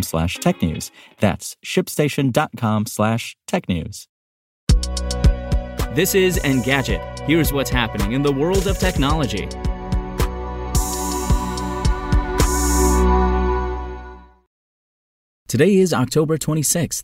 slash tech news. That's shipstation.com slash tech news. This is Engadget. Here's what's happening in the world of technology. Today is October 26th.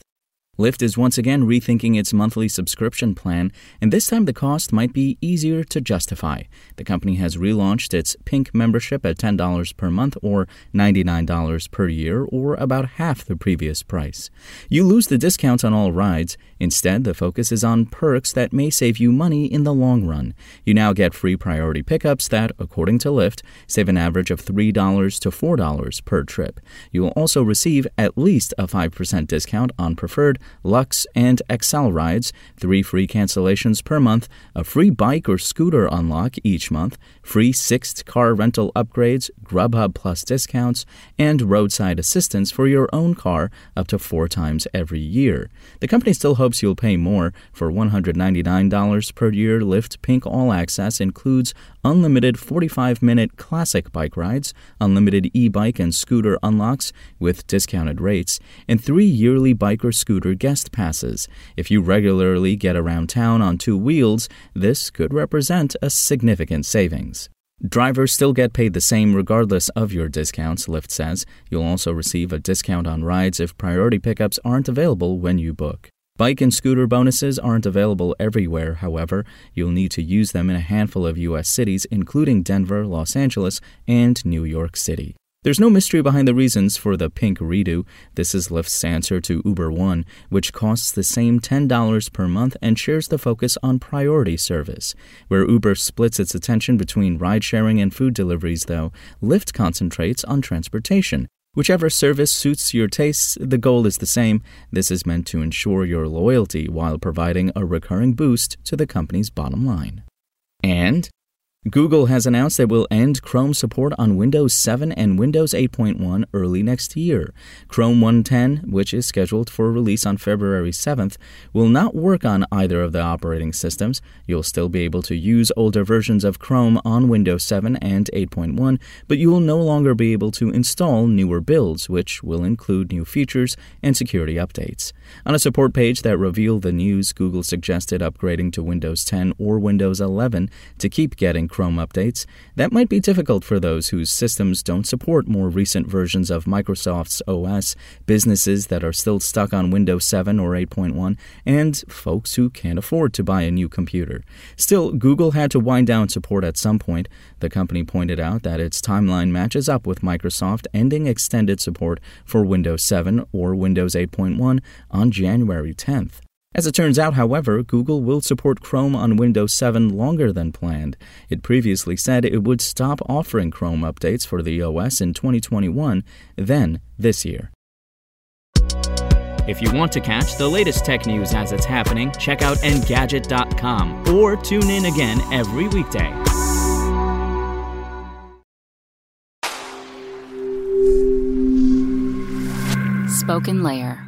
Lyft is once again rethinking its monthly subscription plan, and this time the cost might be easier to justify. The company has relaunched its Pink membership at $10 per month or $99 per year, or about half the previous price. You lose the discount on all rides. Instead, the focus is on perks that may save you money in the long run. You now get free priority pickups that, according to Lyft, save an average of $3 to $4 per trip. You will also receive at least a 5% discount on preferred Lux, and XL rides, three free cancellations per month, a free bike or scooter unlock each month, free Sixt car rental upgrades, Grubhub Plus discounts, and roadside assistance for your own car up to four times every year. The company still hopes you'll pay more. For $199 per year, Lyft Pink All Access includes unlimited 45 minute classic bike rides, unlimited e bike and scooter unlocks with discounted rates, and three yearly bike or scooter guest passes. If you regularly get around town on two wheels, this could represent a significant savings. Drivers still get paid the same regardless of your discounts, Lyft says. You'll also receive a discount on rides if priority pickups aren't available when you book. Bike and scooter bonuses aren't available everywhere, however. You'll need to use them in a handful of U.S. cities, including Denver, Los Angeles, and New York City. There's no mystery behind the reasons for the pink redo. This is Lyft's answer to Uber One, which costs the same $10 per month and shares the focus on priority service. Where Uber splits its attention between ride sharing and food deliveries, though, Lyft concentrates on transportation. Whichever service suits your tastes, the goal is the same. This is meant to ensure your loyalty while providing a recurring boost to the company's bottom line. And Google has announced it will end Chrome support on Windows 7 and Windows 8.1 early next year. Chrome 110, which is scheduled for release on February 7th, will not work on either of the operating systems. You'll still be able to use older versions of Chrome on Windows 7 and 8.1, but you will no longer be able to install newer builds, which will include new features and security updates. On a support page that revealed the news, Google suggested upgrading to Windows 10 or Windows 11 to keep getting Chrome updates, that might be difficult for those whose systems don't support more recent versions of Microsoft's OS, businesses that are still stuck on Windows 7 or 8.1, and folks who can't afford to buy a new computer. Still, Google had to wind down support at some point. The company pointed out that its timeline matches up with Microsoft ending extended support for Windows 7 or Windows 8.1 on January 10th. As it turns out, however, Google will support Chrome on Windows 7 longer than planned. It previously said it would stop offering Chrome updates for the OS in 2021, then this year. If you want to catch the latest tech news as it's happening, check out Engadget.com or tune in again every weekday. SpokenLayer.